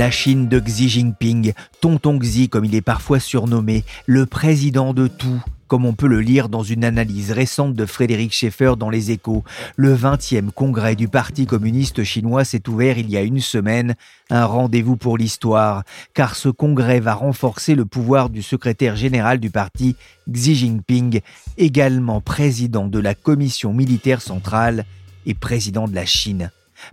La Chine de Xi Jinping, Tonton Xi comme il est parfois surnommé, le président de tout, comme on peut le lire dans une analyse récente de Frédéric Schaeffer dans Les Échos. Le 20e congrès du Parti communiste chinois s'est ouvert il y a une semaine, un rendez-vous pour l'histoire, car ce congrès va renforcer le pouvoir du secrétaire général du parti, Xi Jinping, également président de la commission militaire centrale et président de la Chine.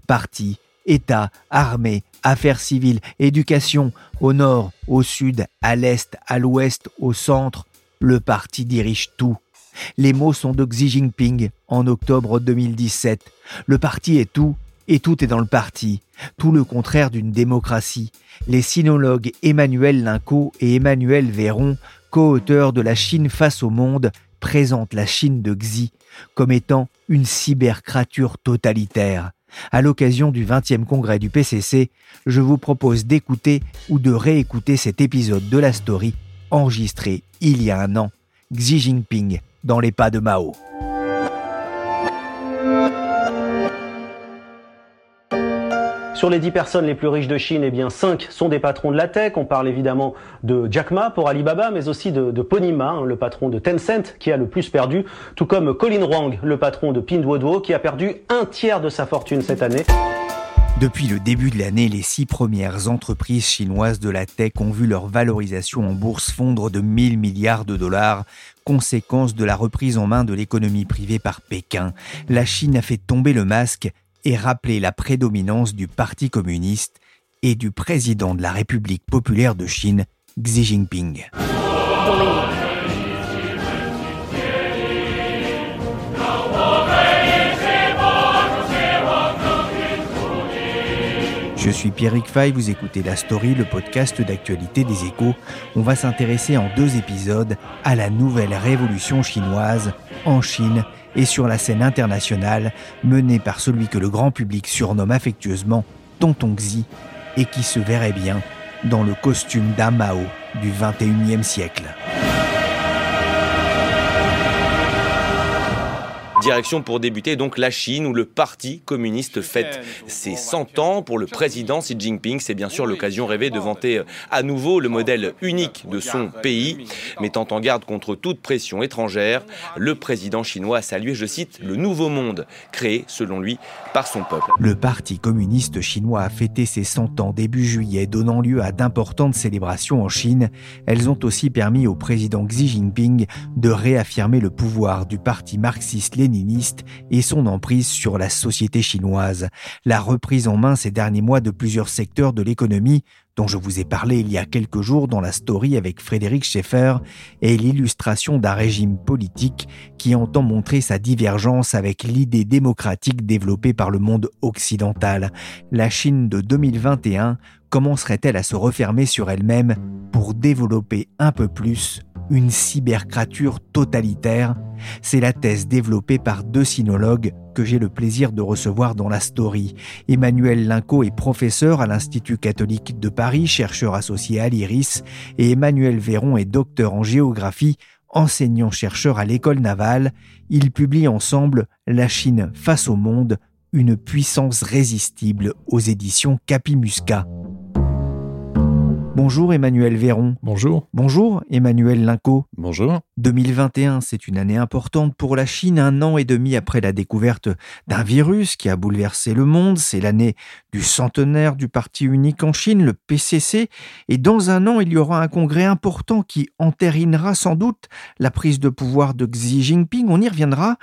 Parti État, armée, affaires civiles, éducation, au nord, au sud, à l'est, à l'ouest, au centre, le parti dirige tout. Les mots sont de Xi Jinping en octobre 2017. Le parti est tout et tout est dans le parti. Tout le contraire d'une démocratie. Les sinologues Emmanuel Linco et Emmanuel Véron, co-auteurs de La Chine face au monde, présentent la Chine de Xi comme étant une cybercrature totalitaire. À l'occasion du 20e congrès du PCC, je vous propose d'écouter ou de réécouter cet épisode de la story enregistré il y a un an, Xi Jinping dans les pas de Mao. Sur les 10 personnes les plus riches de Chine, eh bien 5 sont des patrons de la tech. On parle évidemment de Jack Ma pour Alibaba, mais aussi de, de Pony Ma, hein, le patron de Tencent, qui a le plus perdu, tout comme Colin Wang, le patron de Pinduoduo, qui a perdu un tiers de sa fortune cette année. Depuis le début de l'année, les six premières entreprises chinoises de la tech ont vu leur valorisation en bourse fondre de 1000 milliards de dollars, conséquence de la reprise en main de l'économie privée par Pékin. La Chine a fait tomber le masque et rappeler la prédominance du Parti communiste et du président de la République populaire de Chine, Xi Jinping. Je suis Pierrick Fay, vous écoutez La Story, le podcast d'actualité des échos. On va s'intéresser en deux épisodes à la nouvelle révolution chinoise en Chine et sur la scène internationale menée par celui que le grand public surnomme affectueusement Tonton Xi et qui se verrait bien dans le costume d'un Mao du 21e siècle. Direction pour débuter donc la Chine où le Parti communiste fête ses 100 ans. Pour le président Xi Jinping, c'est bien sûr l'occasion rêvée de vanter à nouveau le modèle unique de son pays. Mettant en garde contre toute pression étrangère, le président chinois a salué, je cite, le nouveau monde créé selon lui par son peuple. Le Parti communiste chinois a fêté ses 100 ans début juillet, donnant lieu à d'importantes célébrations en Chine. Elles ont aussi permis au président Xi Jinping de réaffirmer le pouvoir du parti et son emprise sur la société chinoise. La reprise en main ces derniers mois de plusieurs secteurs de l'économie, dont je vous ai parlé il y a quelques jours dans la story avec Frédéric Schaeffer, est l'illustration d'un régime politique qui entend montrer sa divergence avec l'idée démocratique développée par le monde occidental. La Chine de 2021 commencerait-elle à se refermer sur elle-même pour développer un peu plus une cybercrature totalitaire C'est la thèse développée par deux sinologues que j'ai le plaisir de recevoir dans la story. Emmanuel Linco est professeur à l'Institut catholique de Paris, chercheur associé à l'IRIS, et Emmanuel Véron est docteur en géographie, enseignant-chercheur à l'école navale. Ils publient ensemble La Chine face au monde, une puissance résistible aux éditions Capimusca. Bonjour Emmanuel Véron. Bonjour. Bonjour Emmanuel Linco. Bonjour. 2021, c'est une année importante pour la Chine, un an et demi après la découverte d'un virus qui a bouleversé le monde. C'est l'année du centenaire du parti unique en Chine, le PCC. Et dans un an, il y aura un congrès important qui entérinera sans doute la prise de pouvoir de Xi Jinping. On y reviendra.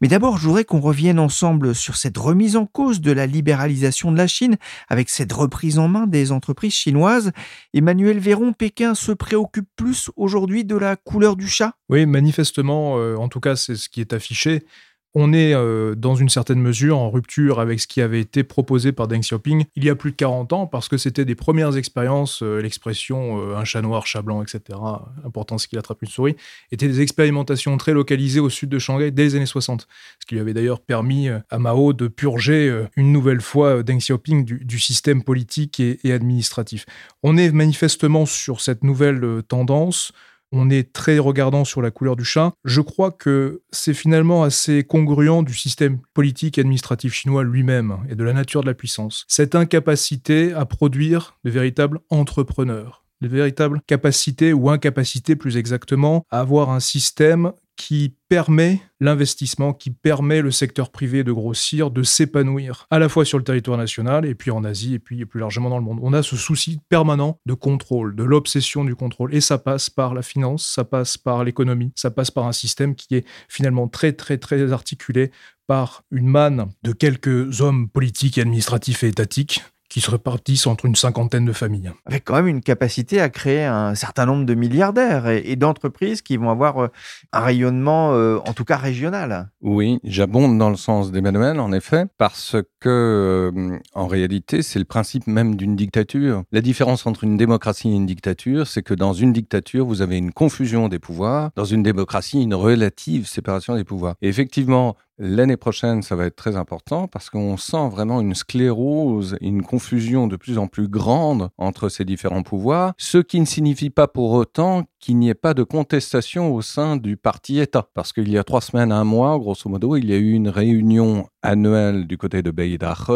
Mais d'abord, je voudrais qu'on revienne ensemble sur cette remise en cause de la libéralisation de la Chine avec cette reprise en main des entreprises chinoises. Emmanuel Véron, Pékin se préoccupe plus aujourd'hui de la couleur du chat? Oui, manifestement, euh, en tout cas, c'est ce qui est affiché. On est euh, dans une certaine mesure en rupture avec ce qui avait été proposé par Deng Xiaoping il y a plus de 40 ans, parce que c'était des premières expériences, euh, l'expression euh, un chat noir, chat blanc, etc., important ce qu'il attrape une souris, étaient des expérimentations très localisées au sud de Shanghai dès les années 60, ce qui lui avait d'ailleurs permis à Mao de purger une nouvelle fois Deng Xiaoping du, système politique et administratif. On est manifestement sur cette nouvelle tendance on est très regardant sur la couleur du chat. Je crois que c'est finalement assez congruent du système politique et administratif chinois lui-même et de la nature de la puissance. Cette incapacité à produire de véritables entrepreneurs de véritables capacités ou incapacités plus exactement à avoir un système qui permet l'investissement, qui permet le secteur privé de grossir, de s'épanouir, à la fois sur le territoire national et puis en Asie et puis plus largement dans le monde. On a ce souci permanent de contrôle, de l'obsession du contrôle. Et ça passe par la finance, ça passe par l'économie, ça passe par un système qui est finalement très très très articulé par une manne de quelques hommes politiques administratifs et étatiques qui se répartissent entre une cinquantaine de familles. Avec quand même une capacité à créer un certain nombre de milliardaires et, d'entreprises qui vont avoir euh, un rayonnement, euh, en tout cas régional. Oui, j'abonde dans le sens d'Emmanuel, en effet, parce que, euh, en réalité, c'est le principe même d'une dictature. La différence entre une démocratie et une dictature, c'est que dans une dictature, vous avez une confusion des pouvoirs, dans une démocratie, une relative séparation des pouvoirs. Et effectivement, L'année prochaine, ça va être très important parce qu'on sent vraiment une sclérose, une confusion de plus en plus grande entre ces différents pouvoirs, ce qui ne signifie pas pour autant qu'il n'y ait pas de contestation au sein du parti État. Parce qu'il y a trois semaines, un mois, grosso modo, il y a eu une réunion annuelle du côté de Beidache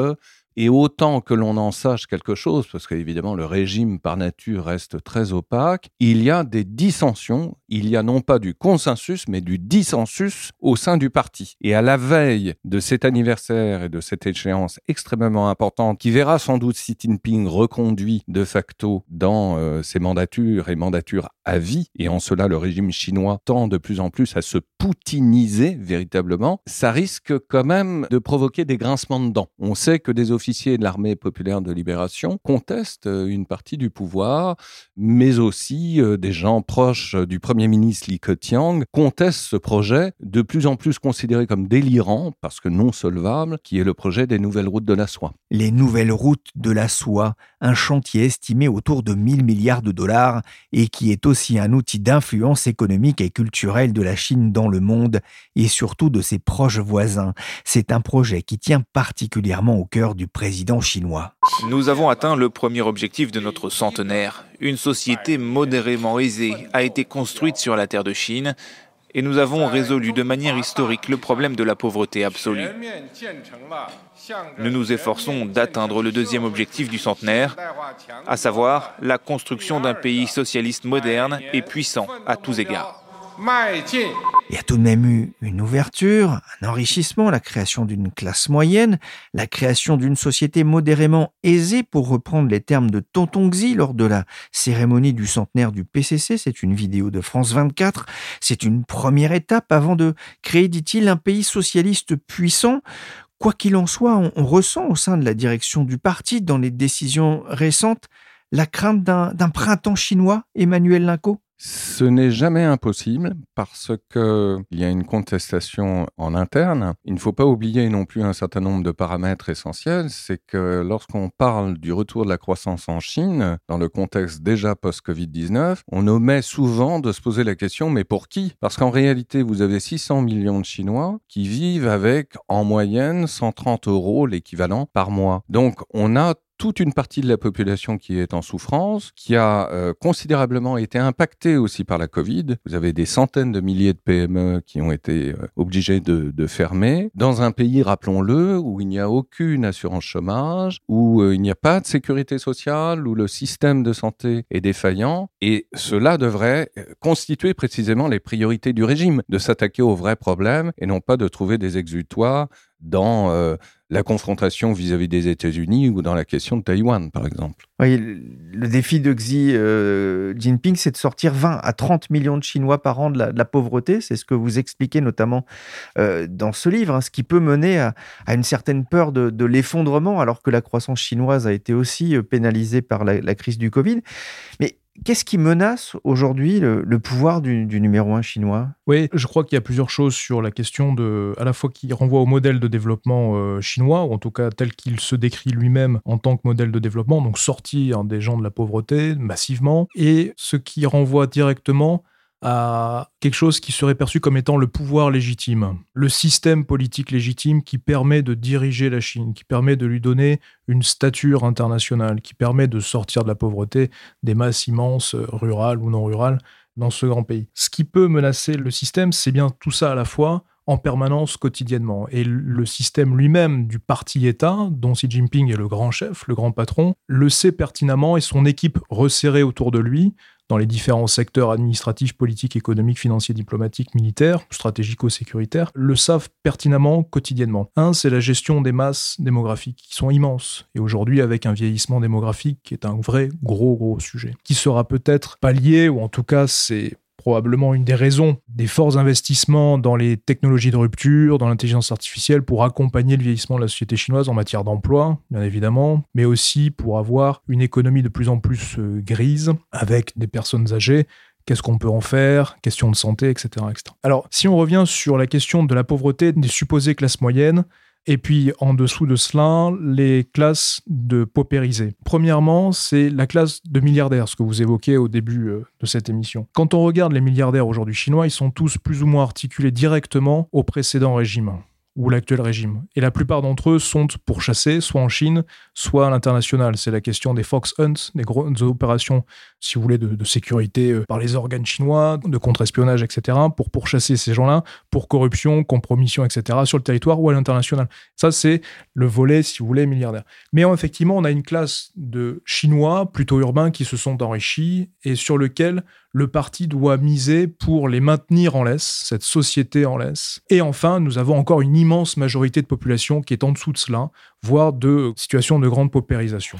et autant que l'on en sache quelque chose, parce qu'évidemment le régime par nature reste très opaque, il y a des dissensions, il y a non pas du consensus, mais du dissensus au sein du parti. Et à la veille de cet anniversaire et de cette échéance extrêmement importante, qui verra sans doute Xi Jinping reconduit de facto dans euh, ses mandatures et mandatures à vie, et en cela le régime chinois tend de plus en plus à se poutiniser véritablement, ça risque quand même de provoquer des grincements de dents. On sait que des de l'armée populaire de libération contestent euh, une partie du pouvoir, mais aussi euh, des gens proches du Premier ministre Li Keqiang contestent ce projet de plus en plus considéré comme délirant, parce que non solvable, qui est le projet des nouvelles routes de la soie. Les nouvelles routes de la soie, un chantier estimé autour de 1000 milliards de dollars et qui est aussi un outil d'influence économique et culturelle de la Chine dans le monde et surtout de ses proches voisins. C'est un projet qui tient particulièrement au cœur du président chinois. Nous avons atteint le premier objectif de notre centenaire. Une société modérément aisée a été construite sur la terre de Chine et nous avons résolu de manière historique le problème de la pauvreté absolue. Nous nous efforçons d'atteindre le deuxième objectif du centenaire, à savoir la construction d'un pays socialiste moderne et puissant à tous égards. Il y a tout de même eu une ouverture, un enrichissement, la création d'une classe moyenne, la création d'une société modérément aisée, pour reprendre les termes de Tonton Xi lors de la cérémonie du centenaire du PCC. C'est une vidéo de France 24. C'est une première étape avant de créer, dit-il, un pays socialiste puissant. Quoi qu'il en soit, on, on, ressent au sein de la direction du parti, dans les décisions récentes, la crainte d'un printemps chinois, Emmanuel Linco ce n'est jamais impossible parce qu'il y a une contestation en interne. Il ne faut pas oublier non plus un certain nombre de paramètres essentiels. C'est que lorsqu'on parle du retour de la croissance en Chine, dans le contexte déjà post-Covid-19, on omet souvent de se poser la question mais pour qui? Parce qu'en réalité, vous avez 600 millions de Chinois qui vivent avec en moyenne 130 euros l'équivalent par mois. Donc on a toute une partie de la population qui est en souffrance, qui a euh, considérablement été impactée aussi par la Covid. Vous avez des centaines de milliers de PME qui ont été euh, obligées de, fermer, dans un pays, rappelons-le, où il n'y a aucune assurance chômage, où euh, il n'y a pas de sécurité sociale, où le système de santé est défaillant. Et cela devrait constituer précisément les priorités du régime, de s'attaquer aux vrais problèmes et non pas de trouver des exutoires dans euh, la confrontation vis-à-vis des États-Unis ou dans la question de Taïwan, par exemple. Oui, le défi de Xi euh, Jinping, c'est de sortir 20 à 30 millions de Chinois par an de la, pauvreté. C'est ce que vous expliquez notamment euh, dans ce livre, hein, ce qui peut mener à, une certaine peur de, l'effondrement, alors que la croissance chinoise a été aussi pénalisée par la, la crise du Covid. Mais Qu'est-ce qui menace aujourd'hui le, pouvoir du, numéro un chinois? Oui, je crois qu'il y a plusieurs choses sur la question de, à la fois qui renvoie au modèle de développement euh, chinois, ou en tout cas tel qu'il se décrit lui-même en tant que modèle de développement, donc sortir des gens de la pauvreté massivement, et ce qui renvoie directement à quelque chose qui serait perçu comme étant le pouvoir légitime, le système politique légitime qui permet de diriger la Chine, qui permet de lui donner une stature internationale, qui permet de sortir de la pauvreté des masses immenses, rurales ou non rurales, dans ce grand pays. Ce qui peut menacer le système, c'est bien tout ça à la fois, en permanence quotidiennement. Et le système lui-même du parti-État, dont Xi Jinping est le grand chef, le grand patron, le sait pertinemment et son équipe resserrée autour de lui dans les différents secteurs administratifs, politiques, économiques, financiers, diplomatiques, militaires, stratégico-sécuritaires, le savent pertinemment quotidiennement. Un, c'est la gestion des masses démographiques qui sont immenses. Et aujourd'hui, avec un vieillissement démographique qui est un vrai gros, gros sujet, qui sera peut-être pallié, ou en tout cas, c'est probablement une des raisons des forts investissements dans les technologies de rupture, dans l'intelligence artificielle pour accompagner le vieillissement de la société chinoise en matière d'emploi, bien évidemment, mais aussi pour avoir une économie de plus en plus euh, grise avec des personnes âgées qu'est-ce qu'on peut en faire, question de santé, etc., etc. Alors, si on revient sur la question de la pauvreté des supposées classes moyennes, et puis en dessous de cela, les classes de paupérisés. Premièrement, c'est la classe de milliardaires, ce que vous évoquez au début euh, de cette émission. Quand on regarde les milliardaires aujourd'hui chinois, ils sont tous plus ou moins articulés directement au précédent régime ou l'actuel régime. Et la plupart d'entre eux sont pour chasser, soit en Chine, soit à l'international. C'est la question des Fox Hunts, des grosses opérations, si vous voulez, de, sécurité euh, par les organes chinois, de contre-espionnage, etc., pour pourchasser ces gens-là, pour corruption, compromission, etc., sur le territoire ou à l'international. Ça, c'est le volet, si vous voulez, milliardaire. Mais effectivement, on a une classe de Chinois plutôt urbains qui se sont enrichis et sur lequel le parti doit miser pour les maintenir en laisse, cette société en laisse. Et enfin, nous avons encore une immense majorité de population qui est en dessous de cela, voire de situations de grande paupérisation.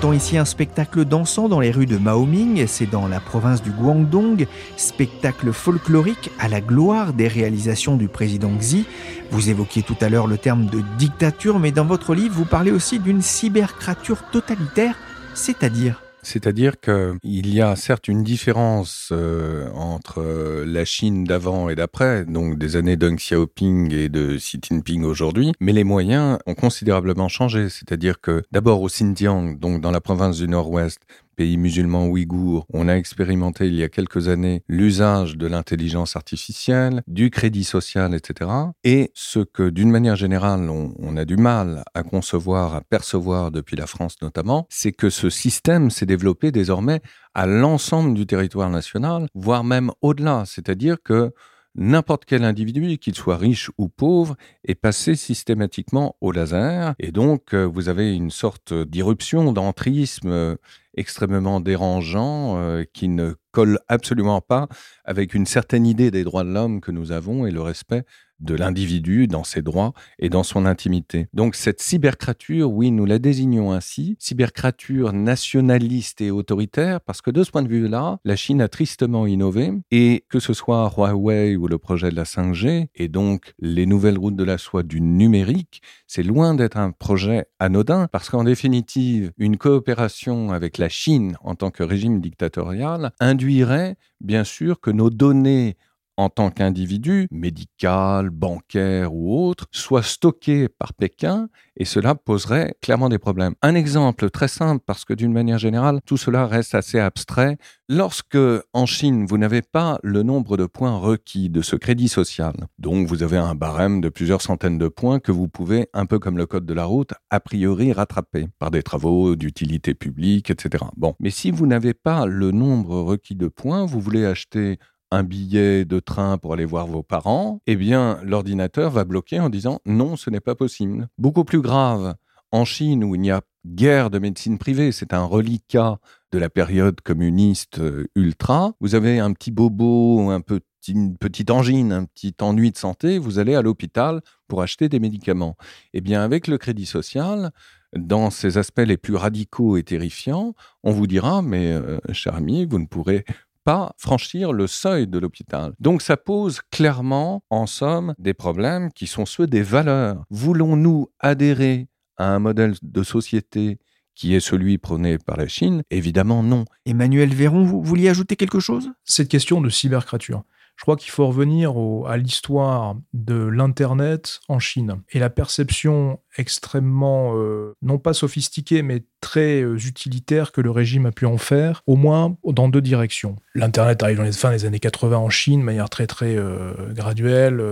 Entend ici un spectacle dansant dans les rues de Maoming, c'est dans la province du Guangdong, spectacle folklorique à la gloire des réalisations du président Xi. Vous évoquiez tout à l'heure le terme de dictature, mais dans votre livre, vous parlez aussi d'une cybercrature totalitaire, c'est-à-dire c'est-à-dire qu'il y a certes une différence euh, entre euh, la Chine d'avant et d'après, donc des années Deng Xiaoping et de Xi Jinping aujourd'hui, mais les moyens ont considérablement changé. C'est-à-dire que d'abord au Xinjiang, donc dans la province du Nord-Ouest, pays musulmans ouïghours, on a expérimenté il y a quelques années l'usage de l'intelligence artificielle, du crédit social, etc. Et ce que, d'une manière générale, on, a du mal à concevoir, à percevoir depuis la France notamment, c'est que ce système s'est développé désormais à l'ensemble du territoire national, voire même au-delà. C'est-à-dire que n'importe quel individu, qu'il soit riche ou pauvre, est passé systématiquement au laser. Et donc, euh, vous avez une sorte d'irruption, d'entrisme euh, extrêmement dérangeant euh, qui ne colle absolument pas avec une certaine idée des droits de l'homme que nous avons et le respect de l'individu dans ses droits et dans son intimité. Donc cette cybercrature, oui, nous la désignons ainsi, cybercrature nationaliste et autoritaire, parce que de ce point de vue-là, la Chine a tristement innové, et que ce soit Huawei ou le projet de la 5G, et donc les nouvelles routes de la soie du numérique, c'est loin d'être un projet anodin, parce qu'en définitive, une coopération avec la Chine en tant que régime dictatorial induirait bien sûr que nos données en tant qu'individu, médical, bancaire ou autre, soit stocké par Pékin et cela poserait clairement des problèmes. Un exemple très simple, parce que d'une manière générale, tout cela reste assez abstrait. Lorsque, en Chine, vous n'avez pas le nombre de points requis de ce crédit social, donc vous avez un barème de plusieurs centaines de points que vous pouvez, un peu comme le code de la route, a priori rattraper par des travaux d'utilité publique, etc. Bon, mais si vous n'avez pas le nombre requis de points, vous voulez acheter un billet de train pour aller voir vos parents, eh bien, l'ordinateur va bloquer en disant non, ce n'est pas possible. Beaucoup plus grave, en Chine où il n'y a guère de médecine privée, c'est un reliquat de la période communiste euh, ultra, vous avez un petit bobo, un petit, une petite angine, un petit ennui de santé, vous allez à l'hôpital pour acheter des médicaments. Eh bien, avec le crédit social, dans ses aspects les plus radicaux et terrifiants, on vous dira, mais euh, cher ami, vous ne pourrez pas franchir le seuil de l'hôpital. Donc ça pose clairement, en somme, des problèmes qui sont ceux des valeurs. Voulons-nous adhérer à un modèle de société qui est celui prôné par la Chine? Évidemment non. Emmanuel Véron, vous vouliez ajouter quelque chose? Cette question de cybercrature. Je crois qu'il faut revenir à l'histoire de l'Internet en Chine et la perception extrêmement, euh, non pas sophistiquée, mais très euh, utilitaire que le régime a pu en faire, au moins dans deux directions. L'Internet arrive dans les fins des années 80 en Chine, de manière très très euh, graduelle,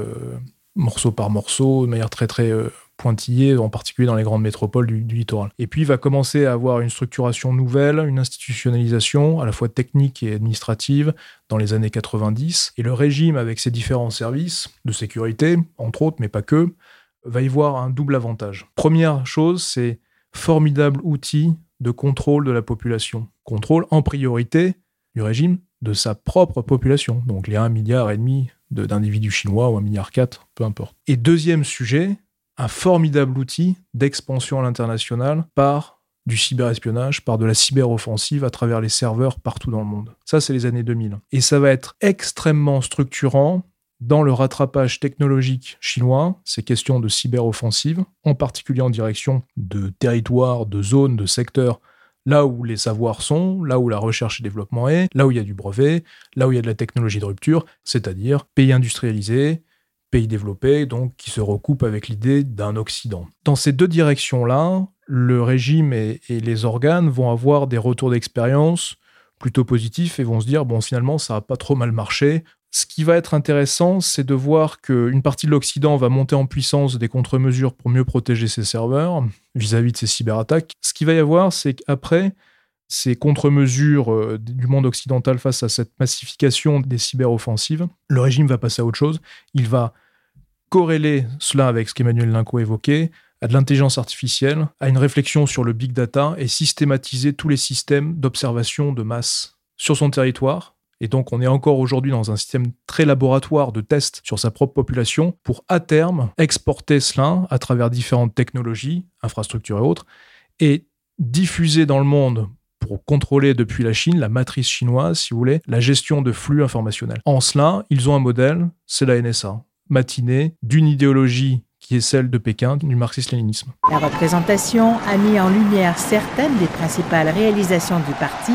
morceau par morceau, de manière très très pointillé, en particulier dans les grandes métropoles du, littoral. Et puis il va commencer à avoir une structuration nouvelle, une institutionnalisation à la fois technique et administrative dans les années 90. Et le régime, avec ses différents services de sécurité, entre autres, mais pas que, va y voir un double avantage. Première chose, c'est formidable outil de contrôle de la population. Contrôle en priorité du régime de sa propre population, donc les 1,5 milliard d'individus chinois ou 1,4 milliard, peu importe. Et deuxième sujet, un formidable outil d'expansion à l'international par du cyberespionnage, par de la cyberoffensive à travers les serveurs partout dans le monde. Ça, c'est les années 2000. Et ça va être extrêmement structurant dans le rattrapage technologique chinois, ces questions de cyberoffensive, en particulier en direction de territoires, de zones, de secteurs, là où les savoirs sont, là où la recherche et développement est, là où il y a du brevet, là où il y a de la technologie de rupture, c'est-à-dire pays industrialisés, pays développés, donc qui se recoupent avec l'idée d'un Occident. Dans ces deux directions-là, le régime et, les organes vont avoir des retours d'expérience plutôt positifs et vont se dire, bon, finalement, ça n'a pas trop mal marché. Ce qui va être intéressant, c'est de voir qu'une partie de l'Occident va monter en puissance des contre-mesures pour mieux protéger ses serveurs vis-à-vis -vis de ces cyberattaques. Ce qu'il va y avoir, c'est qu'après, ces contre-mesures euh, du monde occidental face à cette massification des cyberoffensives, le régime va passer à autre chose. Il va corréler cela avec ce qu'Emmanuel Linco évoquait, à de l'intelligence artificielle, à une réflexion sur le big data et systématiser tous les systèmes d'observation de masse sur son territoire. Et donc on est encore aujourd'hui dans un système très laboratoire de tests sur sa propre population pour à terme exporter cela à travers différentes technologies, infrastructures et autres, et diffuser dans le monde pour contrôler depuis la Chine, la matrice chinoise, si vous voulez, la gestion de flux informationnels. En cela, ils ont un modèle, c'est la NSA, matinée d'une idéologie qui est celle de Pékin, du marxisme-léninisme. La représentation a mis en lumière certaines des principales réalisations du parti,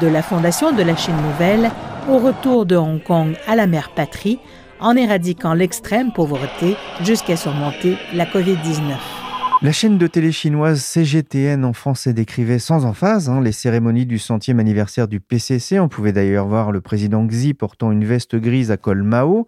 de la fondation de la Chine nouvelle au retour de Hong Kong à la mère patrie, en éradiquant l'extrême pauvreté jusqu'à surmonter la COVID-19. La chaîne de télé chinoise CGTN en français décrivait sans emphase hein, les cérémonies du centième anniversaire du PCC. On pouvait d'ailleurs voir le président Xi portant une veste grise à col Mao.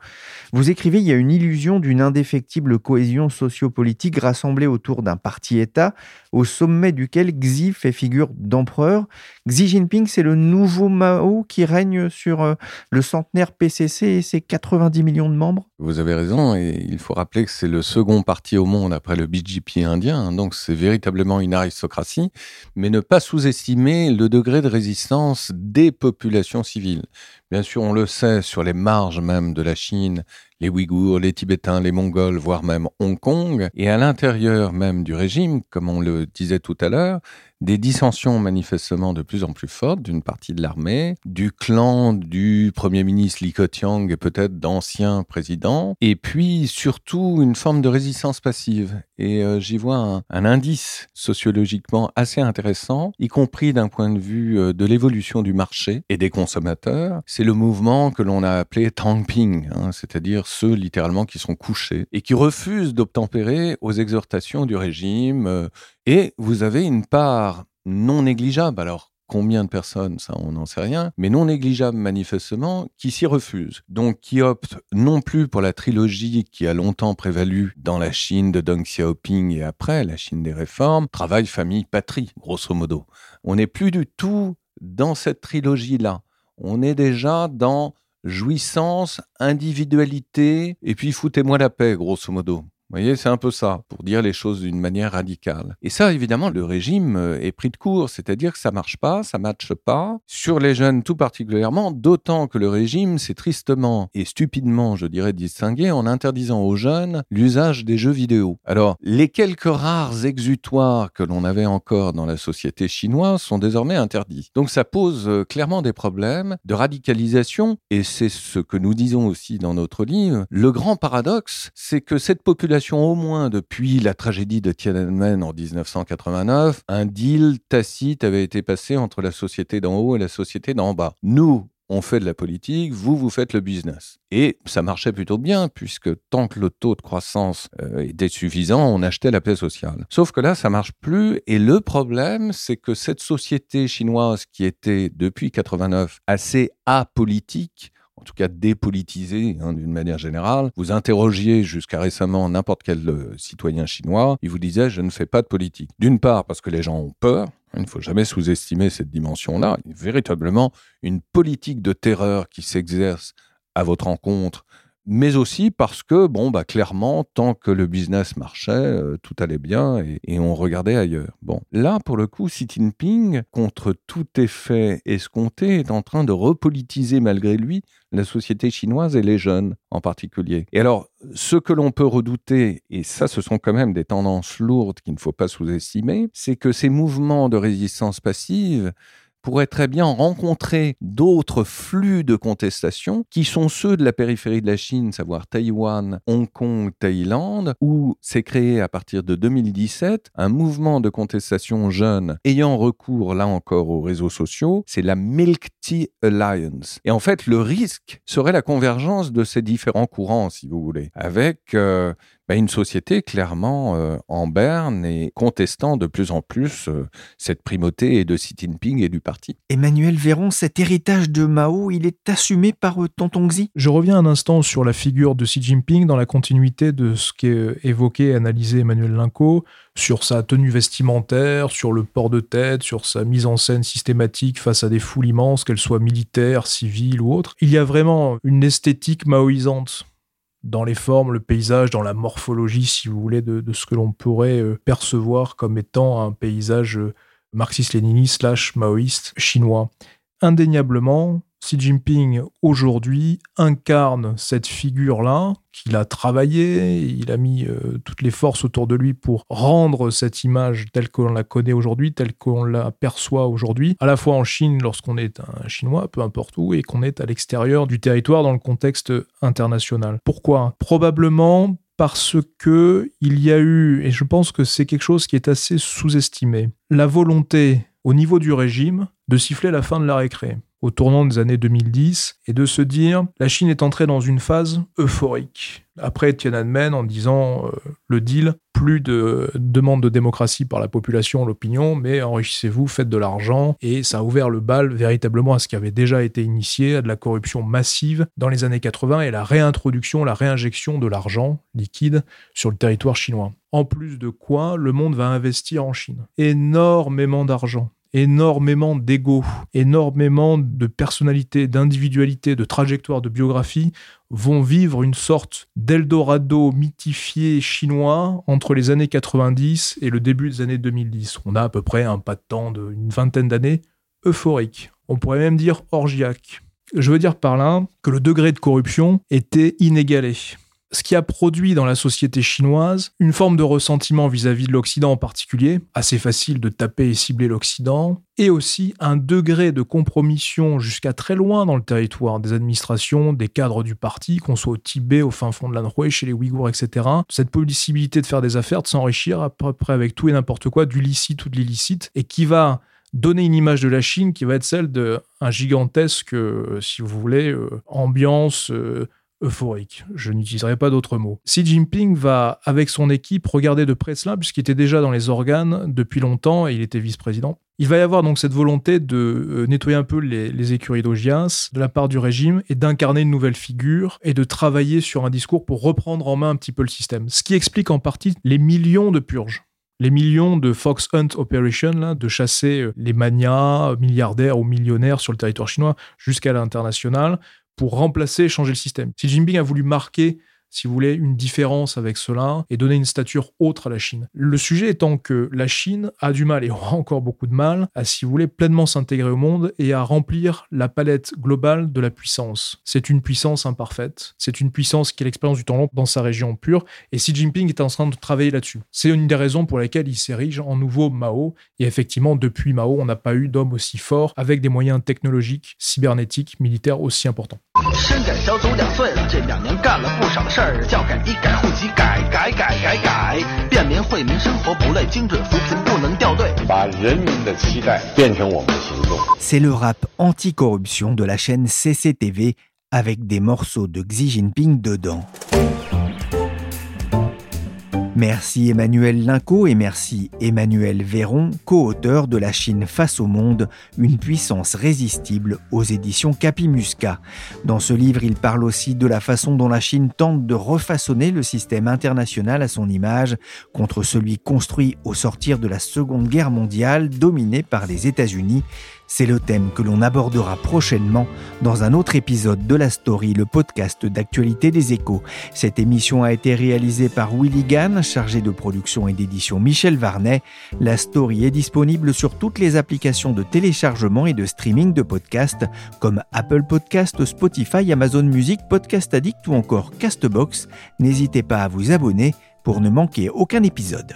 Vous écrivez, il y a une illusion d'une indéfectible cohésion sociopolitique rassemblée autour d'un parti-État au sommet duquel Xi fait figure d'empereur. Xi Jinping, c'est le nouveau Mao qui règne sur euh, le centenaire PCC et ses 90 millions de membres Vous avez raison, et il faut rappeler que c'est le second parti au monde après le BJP indien, hein, donc c'est véritablement une aristocratie, mais ne pas sous-estimer le degré de résistance des populations civiles. Bien sûr, on le sait, sur les marges même de la Chine, les Ouïghours, les Tibétains, les Mongols, voire même Hong Kong. Et à l'intérieur même du régime, comme on le disait tout à l'heure, des dissensions manifestement de plus en plus fortes d'une partie de l'armée, du clan du Premier ministre Li Keqiang et peut-être d'anciens présidents, et puis surtout une forme de résistance passive. Et euh, j'y vois un, indice sociologiquement assez intéressant, y compris d'un point de vue euh, de l'évolution du marché et des consommateurs. C'est le mouvement que l'on a appelé Tangping, hein, c'est-à-dire ceux littéralement qui sont couchés et qui refusent d'obtempérer aux exhortations du régime. Euh, et vous avez une part non négligeable, alors combien de personnes, ça on n'en sait rien, mais non négligeable manifestement, qui s'y refusent. Donc qui optent non plus pour la trilogie qui a longtemps prévalu dans la Chine de Deng Xiaoping et après la Chine des réformes, travail, famille, patrie, grosso modo. On n'est plus du tout dans cette trilogie-là. On est déjà dans jouissance, individualité, et puis foutez-moi la paix, grosso modo. Vous voyez, c'est un peu ça, pour dire les choses d'une manière radicale. Et ça, évidemment, le régime euh, est pris de court, c'est-à-dire que ça marche pas, ça matche pas, sur les jeunes tout particulièrement, d'autant que le régime s'est tristement et stupidement, je dirais, distingué en interdisant aux jeunes l'usage des jeux vidéo. Alors, les quelques rares exutoires que l'on avait encore dans la société chinoise sont désormais interdits. Donc ça pose euh, clairement des problèmes de radicalisation, et c'est ce que nous disons aussi dans notre livre. Le grand paradoxe, c'est que cette population au moins depuis la tragédie de Tiananmen en 1989, un deal tacite avait été passé entre la société d'en haut et la société d'en bas. Nous, on fait de la politique, vous, vous faites le business. Et ça marchait plutôt bien, puisque tant que le taux de croissance euh, était suffisant, on achetait la paix sociale. Sauf que là, ça marche plus, et le problème, c'est que cette société chinoise qui était, depuis 89, assez apolitique, tout cas dépolitisé hein, d'une manière générale. Vous interrogiez jusqu'à récemment n'importe quel euh, citoyen chinois, il vous disait je ne fais pas de politique. D'une part parce que les gens ont peur, il ne faut jamais sous-estimer cette dimension-là. Véritablement une politique de terreur qui s'exerce à votre encontre mais aussi parce que, bon, bah, clairement, tant que le business marchait, euh, tout allait bien et, on regardait ailleurs. Bon, là, pour le coup, Xi Jinping, contre tout effet escompté, est en train de repolitiser malgré lui la société chinoise et les jeunes en particulier. Et alors, ce que l'on peut redouter, et ça, ce sont quand même des tendances lourdes qu'il ne faut pas sous-estimer, c'est que ces mouvements de résistance passive pourrait très bien rencontrer d'autres flux de contestation qui sont ceux de la périphérie de la Chine, savoir Taïwan, Hong Kong, Thaïlande, où s'est créé à partir de 2017 un mouvement de contestation jeune ayant recours là encore aux réseaux sociaux, c'est la Milk Tea Alliance. Et en fait, le risque serait la convergence de ces différents courants, si vous voulez, avec euh, bah, une société clairement euh, en berne et contestant de plus en plus euh, cette primauté de Xi Jinping et du parti. Emmanuel Véron, cet héritage de Mao, il est assumé par euh, Tonton Xi? Je reviens un instant sur la figure de Xi Jinping dans la continuité de ce qu'est évoqué et analysé Emmanuel Linco sur sa tenue vestimentaire, sur le port de tête, sur sa mise en scène systématique face à des foules immenses, qu'elles soient militaires, civiles ou autres. Il y a vraiment une esthétique maoïsante dans les formes, le paysage, dans la morphologie, si vous voulez, de, ce que l'on pourrait euh, percevoir comme étant un paysage euh, marxiste-léniniste slash maoïste chinois. Indéniablement, Xi Jinping aujourd'hui incarne cette figure-là qu'il a travaillé, il a mis euh, toutes les forces autour de lui pour rendre cette image telle qu'on la connaît aujourd'hui, telle qu'on la perçoit aujourd'hui, à la fois en Chine lorsqu'on est un Chinois, peu importe où, et qu'on est à l'extérieur du territoire dans le contexte international. Pourquoi? Probablement parce que il y a eu, et je pense que c'est quelque chose qui est assez sous-estimé, la volonté au niveau du régime de siffler la fin de la récré au tournant des années 2010 et de se dire la Chine est entrée dans une phase euphorique. Après Tiananmen en disant euh, le deal, plus de demande de démocratie par la population, l'opinion, mais enrichissez-vous, faites de l'argent et ça a ouvert le bal véritablement à ce qui avait déjà été initié, à de la corruption massive dans les années 80 et la réintroduction, la réinjection de l'argent liquide sur le territoire chinois. En plus de quoi, le monde va investir en Chine. Énormément d'argent énormément d'ego, énormément de personnalité, d'individualité, de trajectoire, de biographie vont vivre une sorte d'Eldorado mythifié chinois entre les années 90 et le début des années 2010. On a à peu près un pas de temps d'une vingtaine d'années euphorique. On pourrait même dire orgiaque. Je veux dire par là que le degré de corruption était inégalé ce qui a produit dans la société chinoise une forme de ressentiment vis-à-vis de l'Occident en particulier, assez facile de taper et cibler l'Occident, et aussi un degré de compromission jusqu'à très loin dans le territoire des administrations, des cadres du parti, qu'on soit au Tibet, au fin fond de l'Anhui, chez les Ouïghours, etc. Cette possibilité de faire des affaires, de s'enrichir à peu près avec tout et n'importe quoi, du licite ou de l'illicite, et qui va donner une image de la Chine qui va être celle d'un gigantesque, euh, si vous voulez, euh, ambiance euh, euphorique. Je n'utiliserai pas d'autres mots. Xi Jinping va, avec son équipe, regarder de près cela, puisqu'il était déjà dans les organes depuis longtemps et il était vice-président. Il va y avoir donc cette volonté de euh, nettoyer un peu les, écuries d'Ogias de la part du régime et d'incarner une nouvelle figure et de travailler sur un discours pour reprendre en main un petit peu le système. Ce qui explique en partie les millions de purges les millions de Fox Hunt Operation, là, de chasser euh, les manias, milliardaires ou millionnaires sur le territoire chinois jusqu'à l'international, pour remplacer, changer le système. Xi Jinping a voulu marquer si vous voulez, une différence avec cela et donner une stature autre à la Chine. Le sujet étant que la Chine a du mal et aura encore beaucoup de mal à, si vous voulez, pleinement s'intégrer au monde et à remplir la palette globale de la puissance. C'est une puissance imparfaite, c'est une puissance qui a l'expérience du temps long dans sa région pure et Xi Jinping est en train de travailler là-dessus. C'est une des raisons pour lesquelles il s'érige en nouveau Mao et effectivement, depuis Mao, on n'a pas eu d'homme aussi fort avec des moyens technologiques, cybernétiques, militaires aussi importants. 事儿，教改一改户籍改改改改改，便民惠民生活不累，精准扶贫不能掉队。把人民的期待变成我们的行动。C'est le rap anti-corruption de la chaîne CCTV avec des morceaux de Xi Jinping dedans. Merci Emmanuel Linco et merci Emmanuel Véron, co-auteur de La Chine face au monde, une puissance résistible aux éditions Capimusca. Dans ce livre, il parle aussi de la façon dont la Chine tente de refaçonner le système international à son image contre celui construit au sortir de la Seconde Guerre mondiale dominé par les États-Unis c'est le thème que l'on abordera prochainement dans un autre épisode de La Story, le podcast d'actualité des échos. Cette émission a été réalisée par Willy Gann, chargé de production et d'édition Michel Varnet. La Story est disponible sur toutes les applications de téléchargement et de streaming de podcasts comme Apple Podcast, Spotify, Amazon Music, Podcast Addict ou encore Castbox. N'hésitez pas à vous abonner pour ne manquer aucun épisode.